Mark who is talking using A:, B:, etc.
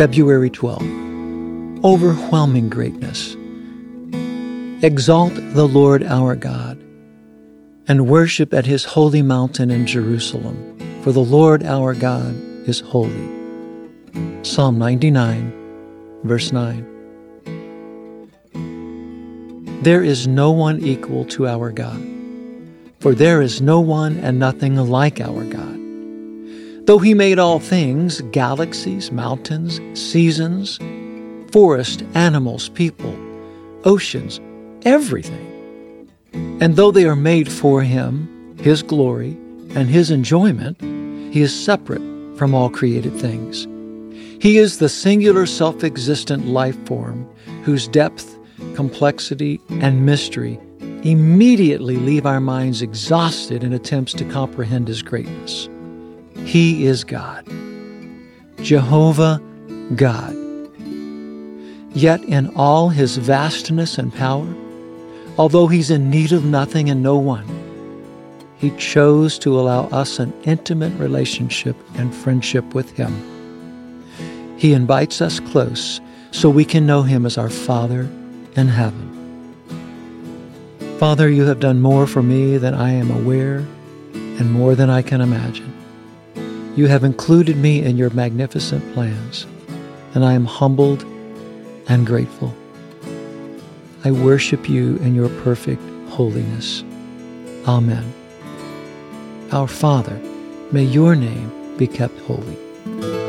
A: February 12. Overwhelming greatness. Exalt the Lord our God and worship at his holy mountain in Jerusalem, for the Lord our God is holy. Psalm 99, verse 9. There is no one equal to our God, for there is no one and nothing like our God. Though he made all things galaxies, mountains, seasons, forest, animals, people, oceans, everything. And though they are made for him, his glory, and his enjoyment, he is separate from all created things. He is the singular self existent life form whose depth complexity, and mystery immediately leave our minds exhausted in attempts to comprehend His greatness. He is God, Jehovah God. Yet, in all His vastness and power, although He's in need of nothing and no one, He chose to allow us an intimate relationship and friendship with Him. He invites us close so we can know Him as our Father in heaven. Father, you have done more for me than I am aware and more than I can imagine. You have included me in your magnificent plans, and I am humbled and grateful. I worship you in your perfect holiness. Amen. Our Father, may your name be kept holy.